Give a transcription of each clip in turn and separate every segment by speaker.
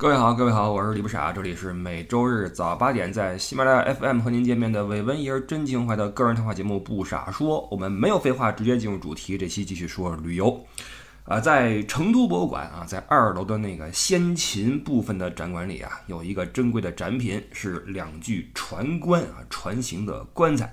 Speaker 1: 各位好，各位好，我是李不傻，这里是每周日早八点在喜马拉雅 FM 和您见面的伪文艺而真情怀的个人谈话节目《不傻说》。我们没有废话，直接进入主题。这期继续说旅游。啊，在成都博物馆啊，在二楼的那个先秦部分的展馆里啊，有一个珍贵的展品，是两具船棺啊，船形的棺材。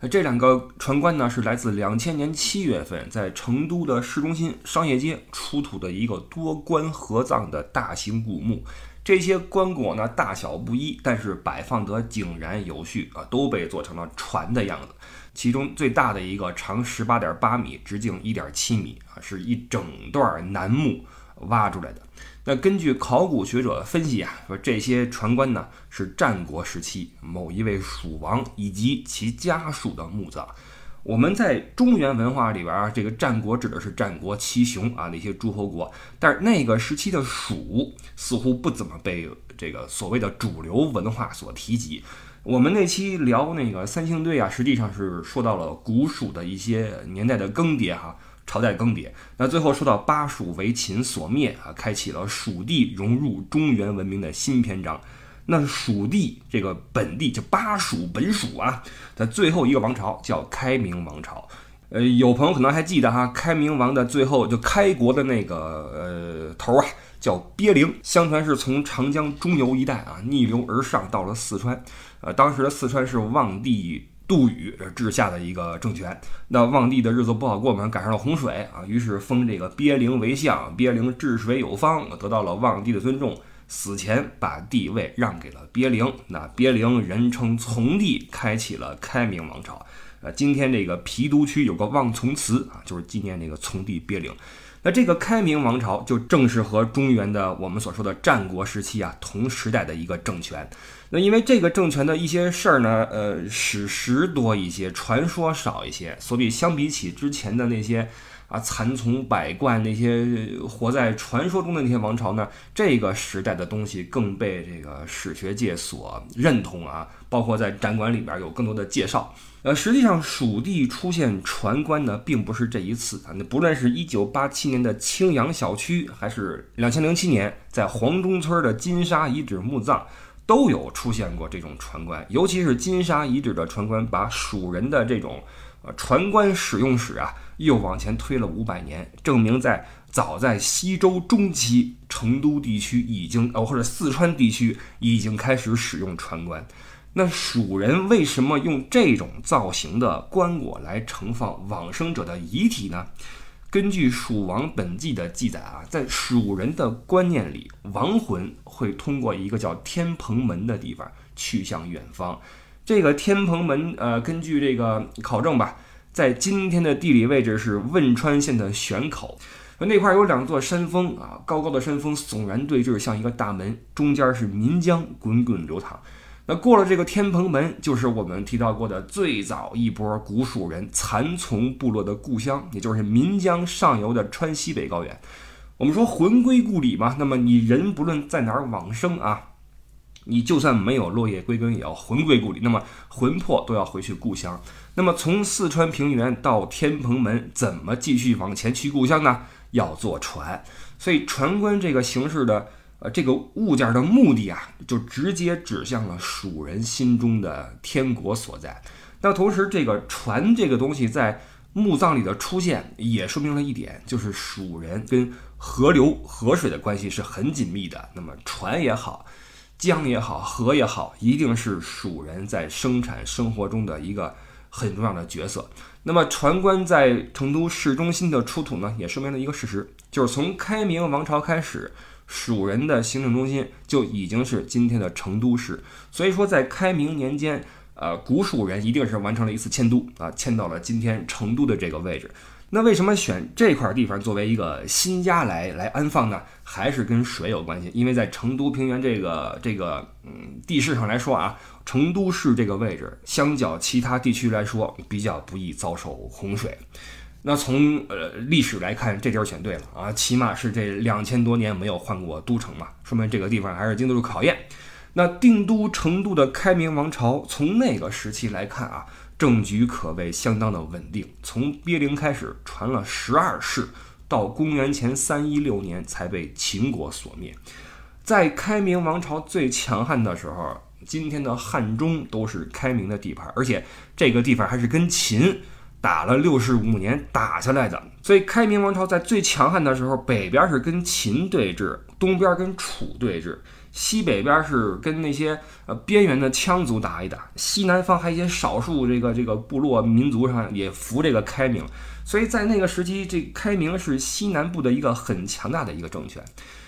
Speaker 1: 那这两个船棺呢，是来自两千年七月份在成都的市中心商业街出土的一个多棺合葬的大型古墓。这些棺椁呢，大小不一，但是摆放得井然有序啊，都被做成了船的样子。其中最大的一个长十八点八米，直径一点七米啊，是一整段楠木挖出来的。那根据考古学者分析啊，说这些船棺呢是战国时期某一位蜀王以及其家属的墓葬。我们在中原文化里边啊，这个战国指的是战国七雄啊那些诸侯国，但是那个时期的蜀似乎不怎么被这个所谓的主流文化所提及。我们那期聊那个三星堆啊，实际上是说到了古蜀的一些年代的更迭哈。朝代更迭，那最后说到巴蜀为秦所灭啊，开启了蜀地融入中原文明的新篇章。那蜀地这个本地就巴蜀本蜀啊的最后一个王朝叫开明王朝。呃，有朋友可能还记得哈，开明王的最后就开国的那个呃头啊叫鳖灵，相传是从长江中游一带啊逆流而上到了四川。呃，当时的四川是望帝。杜宇治下的一个政权，那望帝的日子不好过嘛，赶上了洪水啊，于是封这个鳖灵为相，鳖灵治水有方，得到了望帝的尊重，死前把帝位让给了鳖灵，那鳖灵人称从帝，开启了开明王朝。呃，今天这个郫都区有个望从祠啊，就是纪念这个从帝鳖灵。那这个开明王朝就正是和中原的我们所说的战国时期啊同时代的一个政权。那因为这个政权的一些事儿呢，呃，史实多一些，传说少一些，所以相比起之前的那些啊残从百贯、那些活在传说中的那些王朝呢，这个时代的东西更被这个史学界所认同啊。包括在展馆里边有更多的介绍。呃，实际上蜀地出现船棺呢，并不是这一次啊。那不论是一九八七年的青阳小区，还是两千零七年在黄中村的金沙遗址墓葬。都有出现过这种船棺，尤其是金沙遗址的船棺，把蜀人的这种呃船棺使用史啊，又往前推了五百年，证明在早在西周中期，成都地区已经呃或者四川地区已经开始使用船棺。那蜀人为什么用这种造型的棺椁来盛放往生者的遗体呢？根据《蜀王本纪》的记载啊，在蜀人的观念里，亡魂会通过一个叫天蓬门的地方去向远方。这个天蓬门，呃，根据这个考证吧，在今天的地理位置是汶川县的玄口，那块有两座山峰啊，高高的山峰悚然对峙，像一个大门，中间是岷江滚滚流淌。那过了这个天蓬门，就是我们提到过的最早一波古蜀人蚕丛部落的故乡，也就是岷江上游的川西北高原。我们说魂归故里嘛，那么你人不论在哪儿往生啊，你就算没有落叶归根，也要魂归故里。那么魂魄都要回去故乡。那么从四川平原到天蓬门，怎么继续往前去故乡呢？要坐船。所以船棺这个形式的。呃，这个物件的目的啊，就直接指向了蜀人心中的天国所在。那同时，这个船这个东西在墓葬里的出现，也说明了一点，就是蜀人跟河流、河水的关系是很紧密的。那么，船也好，江也好，河也好，一定是蜀人在生产生活中的一个很重要的角色。那么，船棺在成都市中心的出土呢，也说明了一个事实，就是从开明王朝开始。蜀人的行政中心就已经是今天的成都市，所以说在开明年间，呃，古蜀人一定是完成了一次迁都啊，迁到了今天成都的这个位置。那为什么选这块地方作为一个新家来来安放呢？还是跟水有关系？因为在成都平原这个这个嗯地势上来说啊，成都市这个位置相较其他地区来说比较不易遭受洪水。那从呃历史来看，这地儿选对了啊，起码是这两千多年没有换过都城嘛，说明这个地方还是经得住考验。那定都成都的开明王朝，从那个时期来看啊，政局可谓相当的稳定。从鳖灵开始传了十二世，到公元前三一六年才被秦国所灭。在开明王朝最强悍的时候，今天的汉中都是开明的地盘，而且这个地方还是跟秦打了六十五年打下来的。所以开明王朝在最强悍的时候，北边是跟秦对峙，东边跟楚对峙。西北边是跟那些呃边缘的羌族打一打，西南方还有一些少数这个这个部落民族上也服这个开明，所以在那个时期，这开明是西南部的一个很强大的一个政权。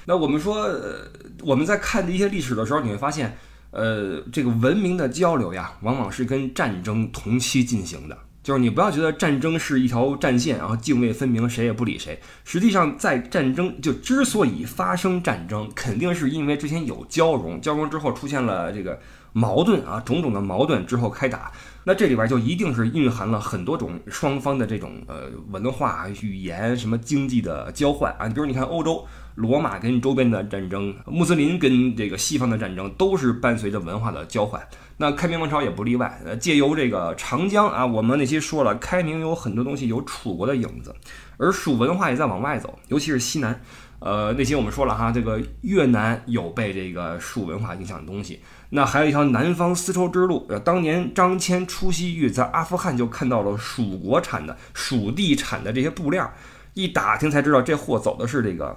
Speaker 1: 那我们说，呃我们在看这些历史的时候，你会发现，呃，这个文明的交流呀，往往是跟战争同期进行的。就是你不要觉得战争是一条战线，然后泾渭分明，谁也不理谁。实际上，在战争就之所以发生战争，肯定是因为之前有交融，交融之后出现了这个矛盾啊，种种的矛盾之后开打。那这里边就一定是蕴含了很多种双方的这种呃文化、语言、什么经济的交换啊。比如你看欧洲。罗马跟周边的战争，穆斯林跟这个西方的战争，都是伴随着文化的交换。那开明王朝也不例外。呃，借由这个长江啊，我们那期说了，开明有很多东西有楚国的影子，而蜀文化也在往外走，尤其是西南。呃，那些我们说了哈，这个越南有被这个蜀文化影响的东西。那还有一条南方丝绸之路。呃，当年张骞出西域，在阿富汗就看到了蜀国产的、蜀地产的这些布料，一打听才知道这货走的是这个。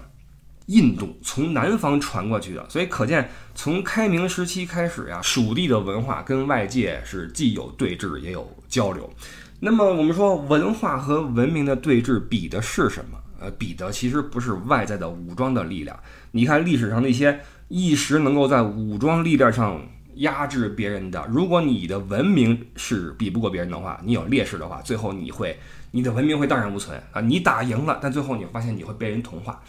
Speaker 1: 印度从南方传过去的，所以可见从开明时期开始呀，蜀地的文化跟外界是既有对峙也有交流。那么我们说文化和文明的对峙比的是什么？呃，比的其实不是外在的武装的力量。你看历史上那些一时能够在武装力量上压制别人的，如果你的文明是比不过别人的话，你有劣势的话，最后你会你的文明会荡然无存啊！你打赢了，但最后你会发现你会被人同化。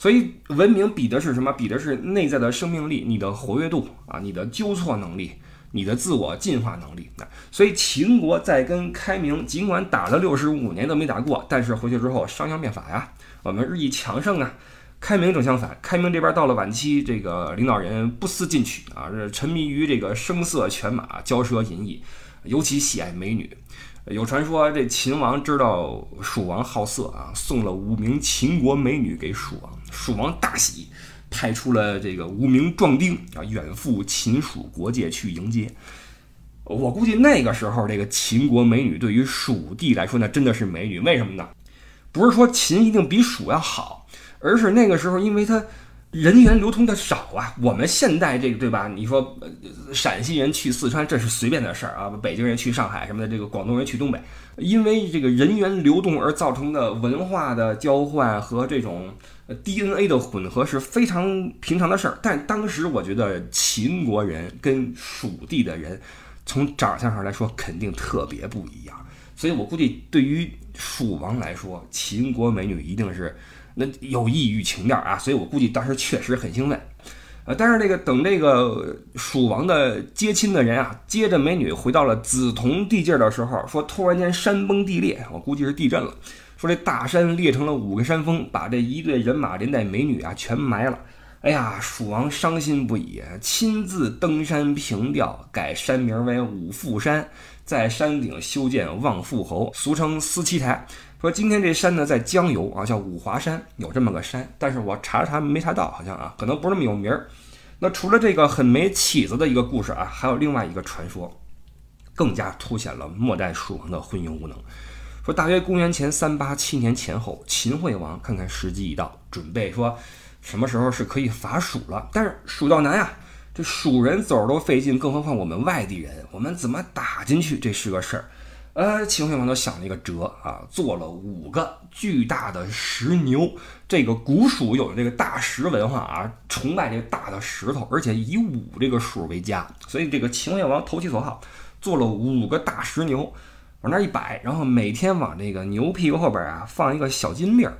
Speaker 1: 所以文明比的是什么？比的是内在的生命力，你的活跃度啊，你的纠错能力，你的自我进化能力。啊所以秦国在跟开明，尽管打了六十五年都没打过，但是回去之后商鞅变法呀，我们日益强盛啊。开明正相反，开明这边到了晚期，这个领导人不思进取啊，是沉迷于这个声色犬马、骄奢淫逸，尤其喜爱美女。有传说，这秦王知道 蜀王好色啊，送了五名秦国美女给蜀王。蜀王大喜，派出了这个五名壮丁啊，远赴秦蜀国界去迎接。我估计那个时候，这个秦国美女对于蜀地来说，那真的是美女。为什么呢？不是说秦一定比蜀要好，而是那个时候，因为它。人员流通的少啊，我们现代这个对吧？你说陕西人去四川这是随便的事儿啊，北京人去上海什么的，这个广东人去东北，因为这个人员流动而造成的文化的交换和这种 DNA 的混合是非常平常的事儿。但当时我觉得秦国人跟蜀地的人从长相上来说肯定特别不一样，所以我估计对于蜀王来说，秦国美女一定是。那有异域情调啊，所以我估计当时确实很兴奋，呃，但是这个等这个蜀王的接亲的人啊，接着美女回到了梓潼地界的时候，说突然间山崩地裂，我估计是地震了，说这大山裂成了五个山峰，把这一队人马连带美女啊全埋了。哎呀，蜀王伤心不已，亲自登山平调，改山名为五富山，在山顶修建望富侯，俗称思七台。说今天这山呢在江油啊，叫五华山，有这么个山，但是我查查没查到，好像啊，可能不是那么有名儿。那除了这个很没起子的一个故事啊，还有另外一个传说，更加凸显了末代蜀王的昏庸无能。大约公元前三八七年前后，秦惠王看看时机已到，准备说什么时候是可以伐蜀了。但是蜀道难呀，这蜀人走都费劲，更何况我们外地人，我们怎么打进去？这是个事儿。呃，秦惠王就想了一个辙啊，做了五个巨大的石牛。这个古蜀有这个大石文化啊，崇拜这个大的石头，而且以五这个数为佳。所以这个秦惠王投其所好，做了五个大石牛，往那一摆，然后每天往这个牛屁股后边啊放一个小金粒儿，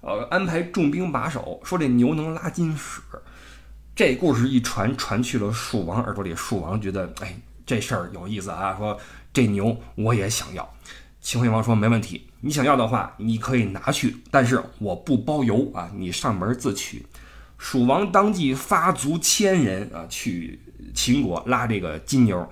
Speaker 1: 呃，安排重兵把守，说这牛能拉金屎。这故事一传，传去了蜀王耳朵里，蜀王觉得，哎，这事儿有意思啊，说。这牛我也想要，秦惠王说没问题，你想要的话你可以拿去，但是我不包邮啊，你上门自取。蜀王当即发足千人啊去秦国拉这个金牛，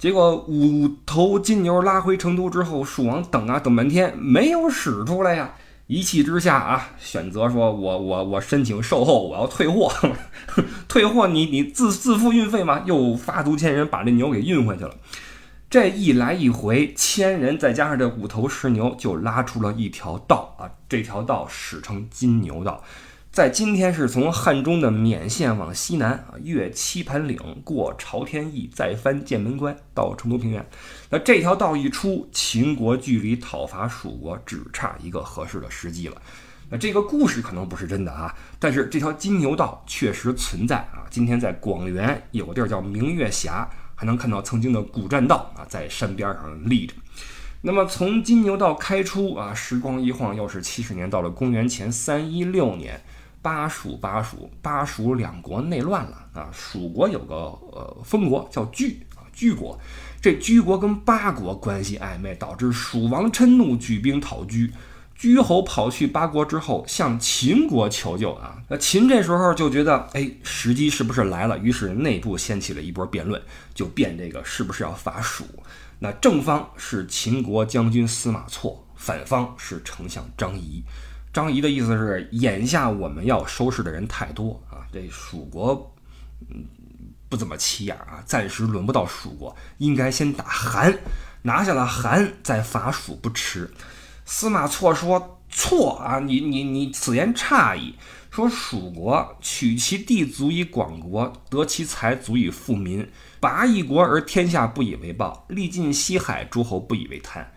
Speaker 1: 结果五头金牛拉回成都之后，蜀王等啊等半天没有使出来呀，一气之下啊选择说我我我申请售后，我要退货，退货你你自自付运费吗？又发足千人把这牛给运回去了。这一来一回，千人再加上这五头石牛，就拉出了一条道啊！这条道史称金牛道，在今天是从汉中的勉县往西南啊，越棋盘岭，过朝天驿，再翻剑门关，到成都平原。那这条道一出，秦国距离讨伐蜀国只差一个合适的时机了。那这个故事可能不是真的啊，但是这条金牛道确实存在啊。今天在广元有个地儿叫明月峡。还能看到曾经的古栈道啊，在山边上立着。那么从金牛道开出啊，时光一晃又是七十年，到了公元前三一六年，巴蜀巴蜀巴蜀两国内乱了啊。蜀国有个呃封国叫居啊居国，这居国跟巴国关系暧昧，导致蜀王嗔怒，举兵讨居。居侯跑去巴国之后，向秦国求救啊。那秦这时候就觉得，哎，时机是不是来了？于是内部掀起了一波辩论，就辩这个是不是要伐蜀。那正方是秦国将军司马错，反方是丞相张仪。张仪的意思是，眼下我们要收拾的人太多啊，这蜀国嗯不怎么起眼啊，暂时轮不到蜀国，应该先打韩，拿下了韩再伐蜀不迟。司马错说：“错啊，你你你此言差矣。说蜀国取其地足以广国，得其财足以富民，拔一国而天下不以为报，历尽西海诸侯不以为贪，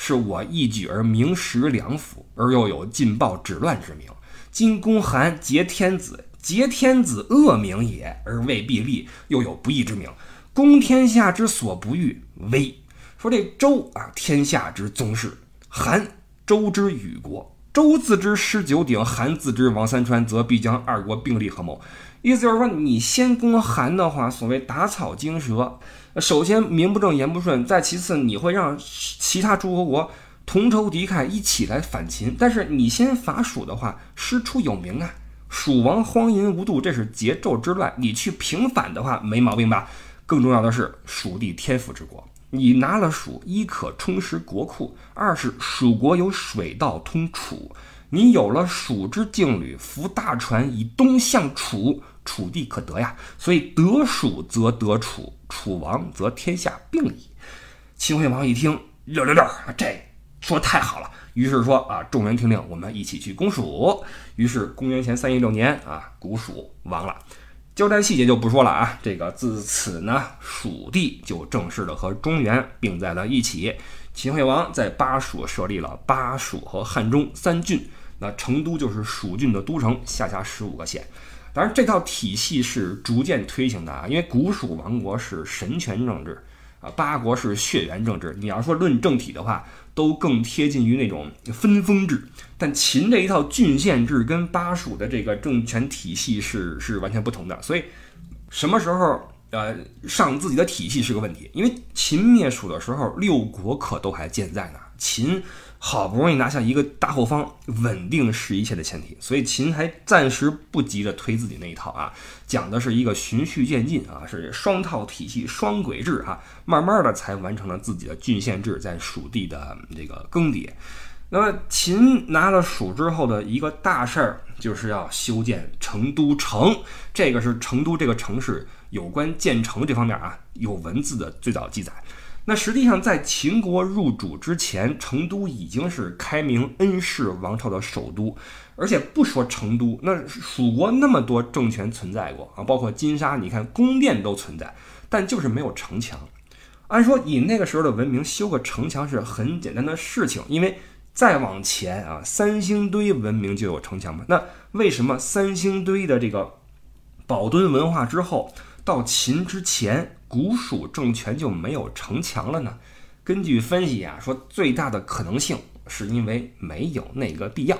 Speaker 1: 是我一举而名实两府，而又有尽暴止乱之名。今公韩劫天子，劫天子恶名也，而未必立，又有不义之名。攻天下之所不欲，威。说这周啊，天下之宗室，韩。”周之与国，周自知失九鼎，韩自知亡三川，则必将二国并立合谋。意思就是说，你先攻韩的话，所谓打草惊蛇，首先名不正言不顺，再其次你会让其他诸侯国同仇敌忾，一起来反秦。但是你先伐蜀的话，师出有名啊，蜀王荒淫无度，这是桀纣之乱。你去平反的话，没毛病吧？更重要的是，蜀地天府之国。你拿了蜀，一可充实国库，二是蜀国有水道通楚，你有了蜀之劲旅，扶大船以东向楚，楚地可得呀。所以得蜀则得楚，楚亡则天下并矣。秦惠王一听，六六六，这说太好了。于是说啊，众人听令，我们一起去攻蜀。于是公元前三一六年啊，古蜀亡了。交战细节就不说了啊，这个自此呢，蜀地就正式的和中原并在了一起。秦惠王在巴蜀设立了巴蜀和汉中三郡，那成都就是蜀郡的都城，下辖十五个县。当然，这套体系是逐渐推行的啊，因为古蜀王国是神权政治啊，八国是血缘政治。你要说论政体的话，都更贴近于那种分封制，但秦这一套郡县制跟巴蜀的这个政权体系是是完全不同的，所以什么时候呃上自己的体系是个问题，因为秦灭蜀的时候六国可都还健在呢，秦。好不容易拿下一个大后方，稳定是一切的前提，所以秦还暂时不急着推自己那一套啊，讲的是一个循序渐进啊，是双套体系、双轨制啊，慢慢的才完成了自己的郡县制在蜀地的这个更迭。那么秦拿了蜀之后的一个大事儿，就是要修建成都城，这个是成都这个城市有关建成这方面啊有文字的最早记载。那实际上，在秦国入主之前，成都已经是开明恩氏王朝的首都。而且不说成都，那蜀国那么多政权存在过啊，包括金沙，你看宫殿都存在，但就是没有城墙。按说以那个时候的文明，修个城墙是很简单的事情，因为再往前啊，三星堆文明就有城墙嘛。那为什么三星堆的这个宝墩文化之后，到秦之前？古蜀政权就没有城墙了呢？根据分析啊，说最大的可能性是因为没有那个必要。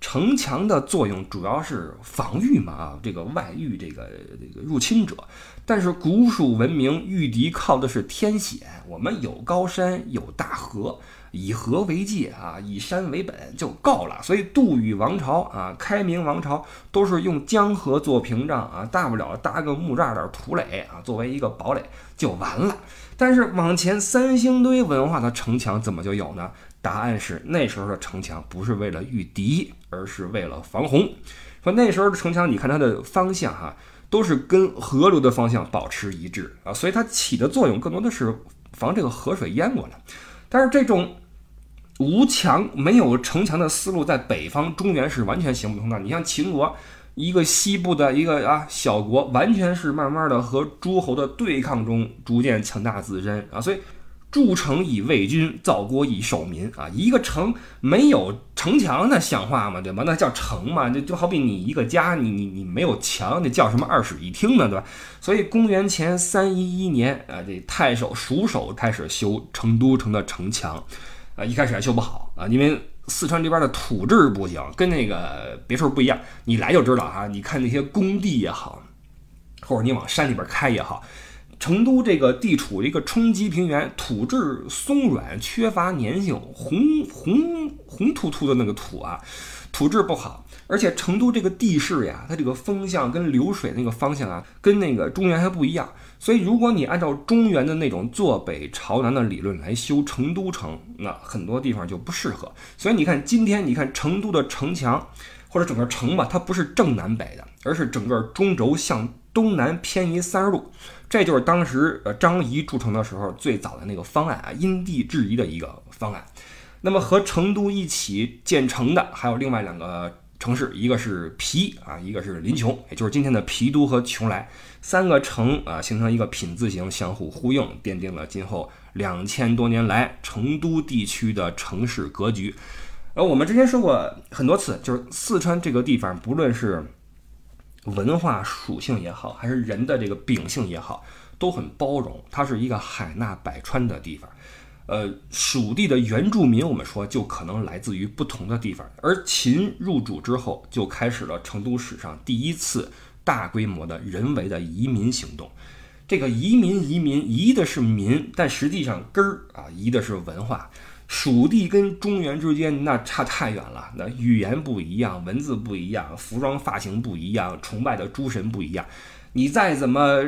Speaker 1: 城墙的作用主要是防御嘛，啊，这个外御这个这个入侵者。但是古蜀文明御敌靠的是天险，我们有高山有大河。以河为界啊，以山为本就够了。所以杜宇王朝啊，开明王朝都是用江河做屏障啊，大不了搭个木栅栏土垒啊，作为一个堡垒就完了。但是往前三星堆文化的城墙怎么就有呢？答案是那时候的城墙不是为了御敌，而是为了防洪。说那时候的城墙，你看它的方向哈，都是跟河流的方向保持一致啊，所以它起的作用更多的是防这个河水淹过来。但是这种无墙没有城墙的思路，在北方中原是完全行不通的。你像秦国，一个西部的一个啊小国，完全是慢慢的和诸侯的对抗中逐渐强大自身啊，所以。筑城以卫军，造国以守民啊！一个城没有城墙，那像话吗？对吧？那叫城吗？就就好比你一个家，你你你没有墙，那叫什么二室一厅呢？对吧？所以公元前三一一年啊，这太守蜀守开始修成都城的城墙一开始还修不好啊，因为四川这边的土质不行，跟那个别处不一样。你来就知道哈，你看那些工地也好，或者你往山里边开也好。成都这个地处一个冲积平原，土质松软，缺乏粘性，红红红突突的那个土啊，土质不好。而且成都这个地势呀，它这个风向跟流水那个方向啊，跟那个中原还不一样。所以如果你按照中原的那种坐北朝南的理论来修成都城，那很多地方就不适合。所以你看，今天你看成都的城墙或者整个城吧，它不是正南北的，而是整个中轴向东南偏移三十度。这就是当时呃张仪筑城的时候最早的那个方案啊，因地制宜的一个方案。那么和成都一起建成的还有另外两个城市，一个是皮啊，一个是临邛，也就是今天的皮都和邛崃三个城啊，形成一个品字形，相互呼应，奠定了今后两千多年来成都地区的城市格局。而，我们之前说过很多次，就是四川这个地方，不论是文化属性也好，还是人的这个秉性也好，都很包容。它是一个海纳百川的地方。呃，蜀地的原住民，我们说就可能来自于不同的地方。而秦入主之后，就开始了成都史上第一次大规模的人为的移民行动。这个移民，移民移的是民，但实际上根儿啊，移的是文化。蜀地跟中原之间那差太远了，那语言不一样，文字不一样，服装发型不一样，崇拜的诸神不一样。你再怎么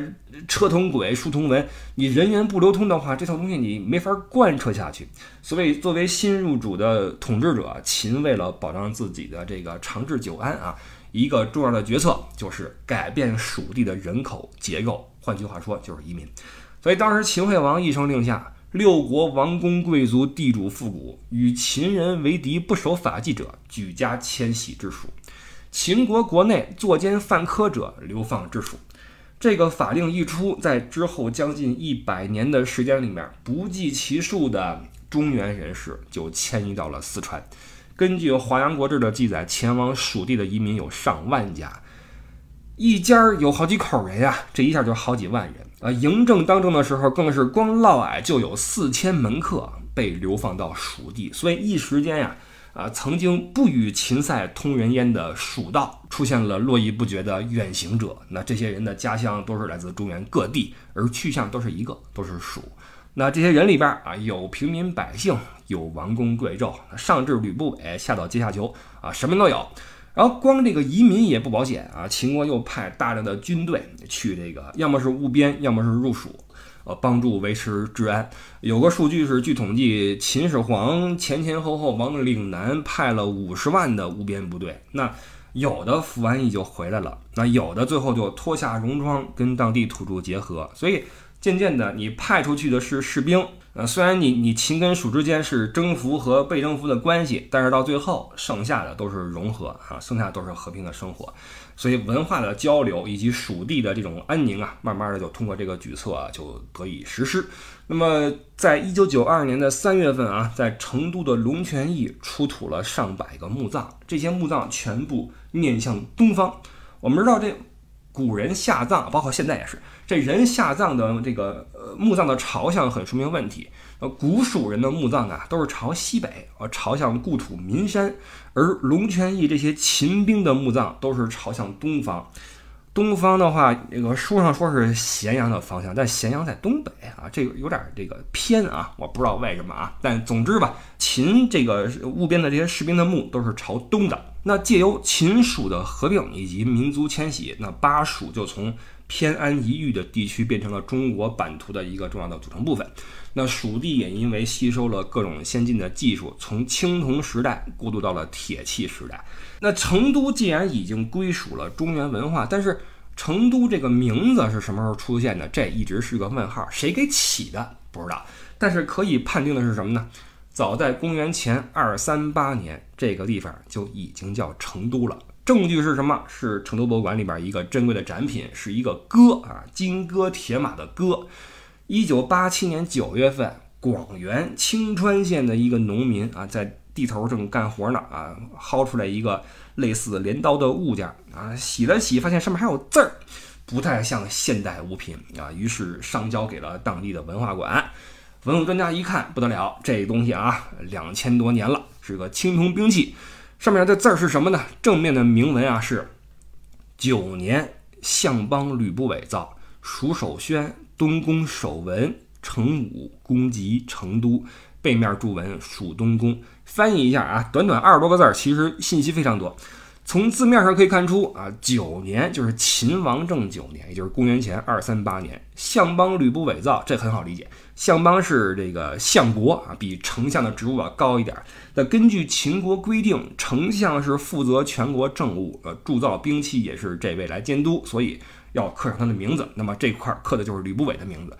Speaker 1: 车同轨，书同文，你人员不流通的话，这套东西你没法贯彻下去。所以，作为新入主的统治者，秦为了保障自己的这个长治久安啊，一个重要的决策就是改变蜀地的人口结构，换句话说就是移民。所以当时秦惠王一声令下。六国王公贵族、地主富贾与秦人为敌不守法纪者，举家迁徙之属；秦国国内作奸犯科者，流放之属。这个法令一出，在之后将近一百年的时间里面，不计其数的中原人士就迁移到了四川。根据《华阳国志》的记载，前往蜀地的移民有上万家，一家有好几口人呀，这一下就好几万人。啊，嬴政当政的时候，更是光嫪毐就有四千门客被流放到蜀地，所以一时间呀，啊曾经不与秦塞通人烟的蜀道出现了络绎不绝的远行者。那这些人的家乡都是来自中原各地，而去向都是一个，都是蜀。那这些人里边啊，有平民百姓，有王公贵胄，上至吕不韦，下到阶下囚啊，什么都有。然后光这个移民也不保险啊！秦国又派大量的军队去这个，要么是务边，要么是入蜀，呃，帮助维持治安。有个数据是，据统计，秦始皇前前后后往岭南派了五十万的无边部队。那有的服完役就回来了，那有的最后就脱下戎装跟当地土著结合。所以渐渐的，你派出去的是士兵。呃，虽然你你秦跟蜀之间是征服和被征服的关系，但是到最后剩下的都是融合啊，剩下都是和平的生活，所以文化的交流以及蜀地的这种安宁啊，慢慢的就通过这个举措啊就得以实施。那么，在一九九二年的三月份啊，在成都的龙泉驿出土了上百个墓葬，这些墓葬全部面向东方。我们知道这古人下葬，包括现在也是。这人下葬的这个呃墓葬的朝向很说明问题。呃，古蜀人的墓葬啊都是朝西北，呃朝向故土岷山，而龙泉驿这些秦兵的墓葬都是朝向东方。东方的话，那个书上说是咸阳的方向，但咸阳在东北啊，这个有点这个偏啊，我不知道为什么啊。但总之吧，秦这个务边的这些士兵的墓都是朝东的。那借由秦蜀的合并以及民族迁徙，那巴蜀就从偏安一隅的地区变成了中国版图的一个重要的组成部分。那蜀地也因为吸收了各种先进的技术，从青铜时代过渡到了铁器时代。那成都既然已经归属了中原文化，但是成都这个名字是什么时候出现的？这一直是个问号，谁给起的不知道。但是可以判定的是什么呢？早在公元前二三八年，这个地方就已经叫成都了。证据是什么？是成都博物馆里边一个珍贵的展品，是一个戈啊，金戈铁马的戈。一九八七年九月份，广元青川县的一个农民啊，在地头正干活呢啊，薅出来一个类似镰刀的物件啊，洗了洗，发现上面还有字儿，不太像现代物品啊，于是上交给了当地的文化馆。文物专家一看不得了，这东西啊，两千多年了，是个青铜兵器。上面的字儿是什么呢？正面的铭文啊是“九年相邦吕不韦造，蜀守宣东宫守文成武公吉成都”。背面注文“蜀东宫”。翻译一下啊，短短二十多个字儿，其实信息非常多。从字面上可以看出啊，九年就是秦王政九年，也就是公元前二三八年。相邦吕不韦造，这很好理解。相邦是这个相国啊，比丞相的职务要高一点。那根据秦国规定，丞相是负责全国政务，呃，铸造兵器也是这位来监督，所以要刻上他的名字。那么这块刻的就是吕不韦的名字。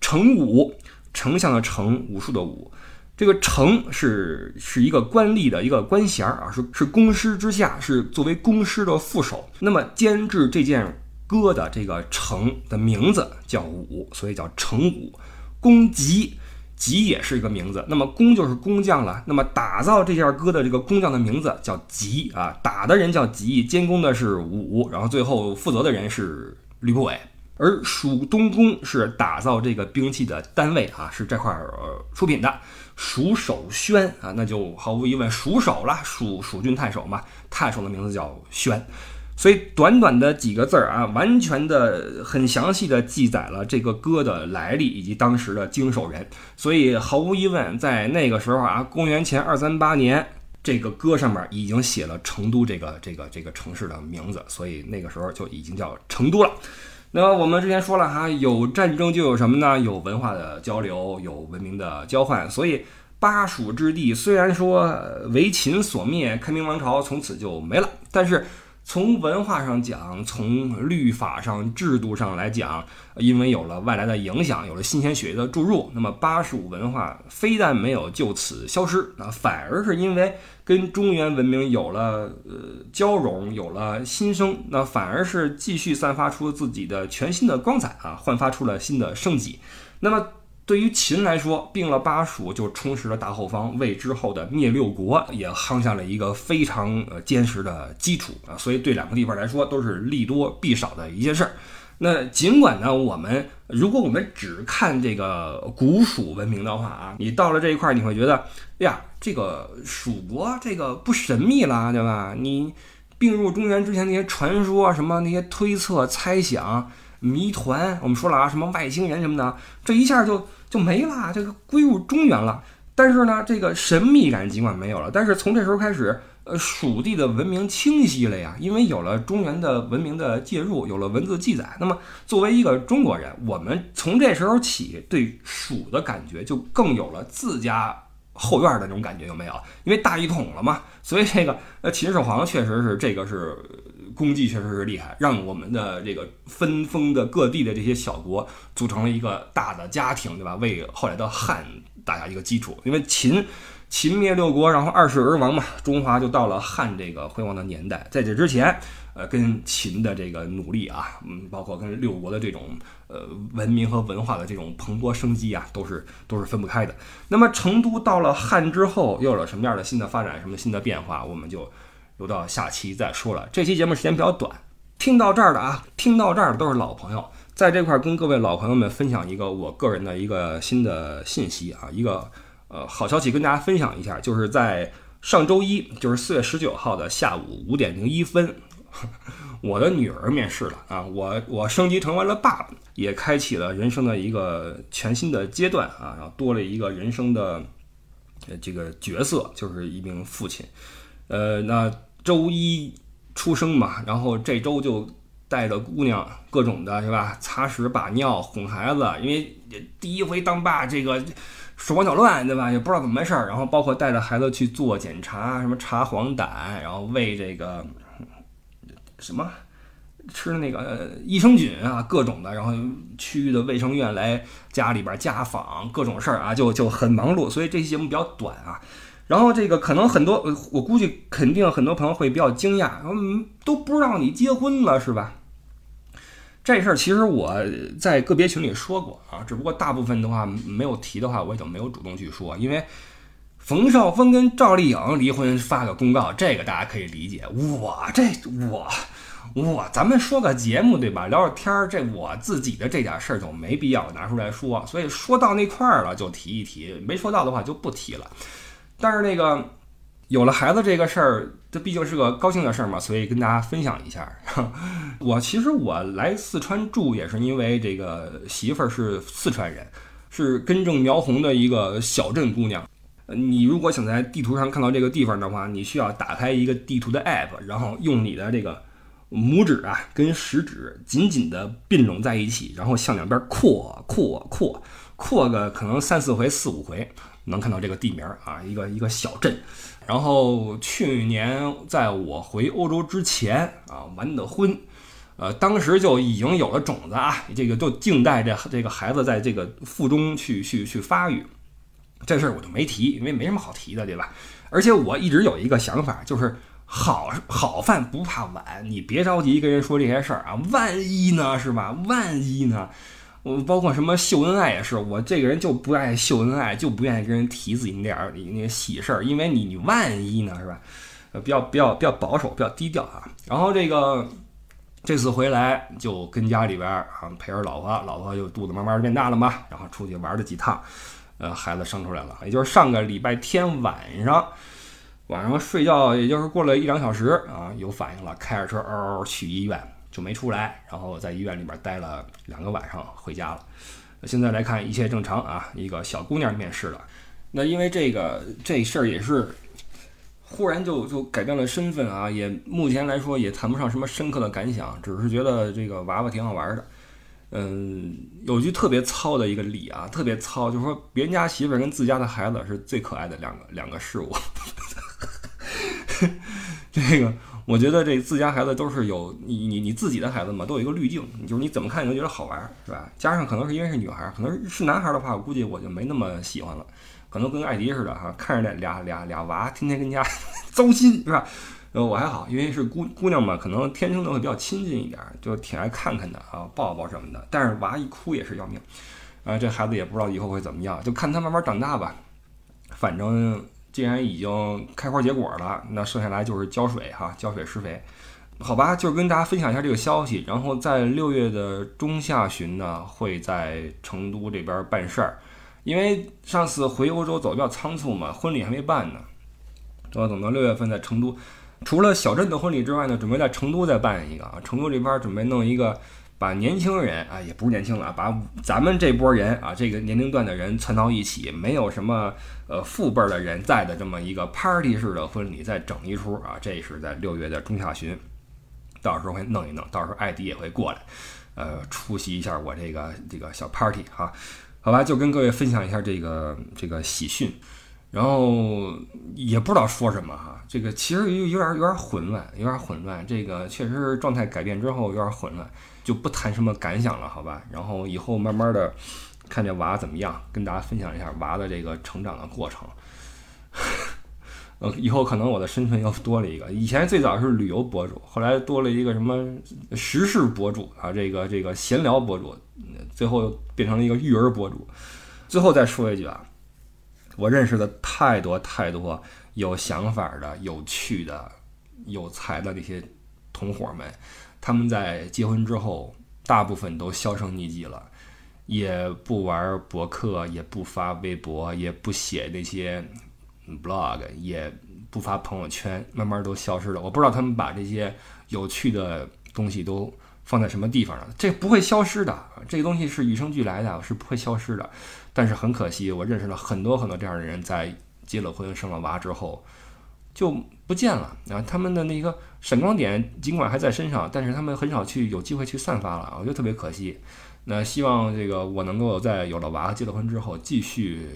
Speaker 1: 成武，丞相的丞，武术的武。这个丞是是一个官吏的一个官衔啊，是是公师之下，是作为公师的副手。那么监制这件歌的这个丞的名字叫武，所以叫丞武。公吉，吉也是一个名字。那么工就是工匠了。那么打造这件歌的这个工匠的名字叫吉啊，打的人叫吉，监工的是武，然后最后负责的人是吕不韦。而蜀东宫是打造这个兵器的单位啊，是这块呃出品的。蜀守宣啊，那就毫无疑问蜀守了，蜀蜀郡太守嘛，太守的名字叫宣，所以短短的几个字儿啊，完全的很详细的记载了这个歌的来历以及当时的经手人。所以毫无疑问，在那个时候啊，公元前二三八年，这个歌上面已经写了成都这个这个这个城市的名字，所以那个时候就已经叫成都了。那么我们之前说了哈，有战争就有什么呢？有文化的交流，有文明的交换。所以巴蜀之地虽然说为秦所灭，开明王朝从此就没了，但是。从文化上讲，从律法上、制度上来讲，因为有了外来的影响，有了新鲜血液的注入，那么巴蜀文化非但没有就此消失，那反而是因为跟中原文明有了呃交融，有了新生，那反而是继续散发出自己的全新的光彩啊，焕发出了新的生机。那么。对于秦来说，并了巴蜀就充实了大后方，为之后的灭六国也夯下了一个非常呃坚实的基础啊。所以对两个地方来说都是利多弊少的一件事儿。那尽管呢，我们如果我们只看这个古蜀文明的话啊，你到了这一块儿，你会觉得呀，这个蜀国这个不神秘了，对吧？你并入中原之前那些传说什么那些推测猜想。谜团，我们说了啊，什么外星人什么的，这一下就就没了，这个归入中原了。但是呢，这个神秘感尽管没有了，但是从这时候开始，呃，蜀地的文明清晰了呀，因为有了中原的文明的介入，有了文字记载。那么，作为一个中国人，我们从这时候起对蜀的感觉就更有了自家后院的那种感觉，有没有？因为大一统了嘛，所以这个呃，秦始皇确实是这个是。功绩确实是厉害，让我们的这个分封的各地的这些小国组成了一个大的家庭，对吧？为后来的汉打下一个基础。因为秦秦灭六国，然后二世而亡嘛，中华就到了汉这个辉煌的年代。在这之前，呃，跟秦的这个努力啊，嗯，包括跟六国的这种呃文明和文化的这种蓬勃生机啊，都是都是分不开的。那么成都到了汉之后，又有了什么样的新的发展，什么新的变化，我们就。留到下期再说了。这期节目时间比较短，听到这儿的啊，听到这儿的都是老朋友，在这块跟各位老朋友们分享一个我个人的一个新的信息啊，一个呃好消息跟大家分享一下，就是在上周一，就是四月十九号的下午五点零一分，我的女儿面试了啊，我我升级成为了爸爸，也开启了人生的一个全新的阶段啊，然后多了一个人生的这个角色，就是一名父亲，呃，那。周一出生嘛，然后这周就带着姑娘各种的是吧，擦屎把尿哄孩子，因为第一回当爸，这个手忙脚乱对吧，也不知道怎么回事儿，然后包括带着孩子去做检查，什么查黄疸，然后喂这个什么吃那个益生菌啊，各种的，然后区域的卫生院来家里边家访，各种事儿啊，就就很忙碌，所以这期节目比较短啊。然后这个可能很多，我估计肯定很多朋友会比较惊讶，嗯，都不知道你结婚了是吧？这事儿其实我在个别群里说过啊，只不过大部分的话没有提的话，我也就没有主动去说，因为冯绍峰跟赵丽颖离婚发个公告，这个大家可以理解。我这我我咱们说个节目对吧？聊聊天儿，这我自己的这点事儿就没必要拿出来说，所以说到那块儿了就提一提，没说到的话就不提了。但是那个有了孩子这个事儿，这毕竟是个高兴的事儿嘛，所以跟大家分享一下。我其实我来四川住也是因为这个媳妇儿是四川人，是根正苗红的一个小镇姑娘。你如果想在地图上看到这个地方的话，你需要打开一个地图的 app，然后用你的这个拇指啊跟食指紧紧的并拢在一起，然后向两边扩扩扩扩个可能三四回四五回。能看到这个地名啊，一个一个小镇。然后去年在我回欧洲之前啊，完的婚，呃，当时就已经有了种子啊，这个就静待着这个孩子在这个腹中去去去发育。这事儿我就没提，因为没什么好提的，对吧？而且我一直有一个想法，就是好好饭不怕晚，你别着急跟人说这些事儿啊，万一呢，是吧？万一呢？我包括什么秀恩爱也是，我这个人就不爱秀恩爱，就不愿意跟人提自己那点儿那些喜事儿，因为你你万一呢是吧？呃，比较比较比较保守，比较低调啊。然后这个这次回来就跟家里边啊陪着老婆，老婆就肚子慢慢变大了嘛，然后出去玩了几趟，呃，孩子生出来了，也就是上个礼拜天晚上，晚上睡觉，也就是过了一两小时啊，有反应了，开着车嗷嗷去医院。就没出来，然后在医院里边待了两个晚上，回家了。现在来看一切正常啊，一个小姑娘面试了。那因为这个这事儿也是忽然就就改变了身份啊，也目前来说也谈不上什么深刻的感想，只是觉得这个娃娃挺好玩的。嗯，有句特别糙的一个理啊，特别糙，就是说别人家媳妇儿跟自家的孩子是最可爱的两个两个事物。这个。我觉得这自家孩子都是有你你你自己的孩子嘛，都有一个滤镜，就是你怎么看你都觉得好玩，是吧？加上可能是因为是女孩，可能是男孩的话，我估计我就没那么喜欢了，可能跟艾迪似的哈，看着俩俩俩娃天天跟家 糟心，是吧？呃，我还好，因为是姑姑娘嘛，可能天生的会比较亲近一点，就挺爱看看的啊，抱抱什么的。但是娃一哭也是要命，啊，这孩子也不知道以后会怎么样，就看他慢慢长大吧，反正。既然已经开花结果了，那剩下来就是浇水哈，浇水施肥，好吧，就是跟大家分享一下这个消息。然后在六月的中下旬呢，会在成都这边办事儿，因为上次回欧洲走比较仓促嘛，婚礼还没办呢，要等到六月份在成都，除了小镇的婚礼之外呢，准备在成都再办一个啊，成都这边准备弄一个。把年轻人啊，也不是年轻了啊，把咱们这波人啊，这个年龄段的人攒到一起，没有什么呃父辈的人在的这么一个 party 式的婚礼，再整一出啊，这是在六月的中下旬，到时候会弄一弄，到时候艾迪也会过来，呃，出席一下我这个这个小 party 哈，好吧，就跟各位分享一下这个这个喜讯，然后也不知道说什么哈，这个其实有有点有点混乱，有点混乱，这个确实是状态改变之后有点混乱。就不谈什么感想了，好吧？然后以后慢慢的看这娃怎么样，跟大家分享一下娃的这个成长的过程。呃，以后可能我的身份又多了一个，以前最早是旅游博主，后来多了一个什么时事博主啊，这个这个闲聊博主，最后又变成了一个育儿博主。最后再说一句啊，我认识的太多太多有想法的、有趣的、有才的那些同伙们。他们在结婚之后，大部分都销声匿迹了，也不玩博客，也不发微博，也不写那些 blog，也不发朋友圈，慢慢都消失了。我不知道他们把这些有趣的东西都放在什么地方了。这不会消失的，这个东西是与生俱来的，是不会消失的。但是很可惜，我认识了很多很多这样的人，在结了婚、生了娃之后。就不见了啊！他们的那个闪光点尽管还在身上，但是他们很少去有机会去散发了，我觉得特别可惜。那希望这个我能够在有了娃、结了婚之后，继续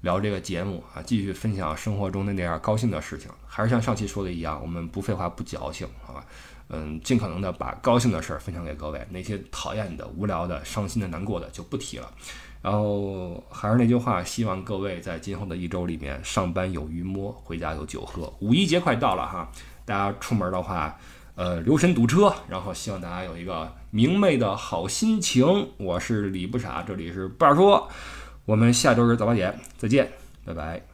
Speaker 1: 聊这个节目啊，继续分享生活中的那点高兴的事情。还是像上期说的一样，我们不废话、不矫情，好吧？嗯，尽可能的把高兴的事儿分享给各位，那些讨厌的、无聊的、伤心的、难过的就不提了。然后还是那句话，希望各位在今后的一周里面，上班有鱼摸，回家有酒喝。五一节快到了哈，大家出门的话，呃，留神堵车。然后希望大家有一个明媚的好心情。我是李不傻，这里是不傻说，我们下周日早八点再见，拜拜。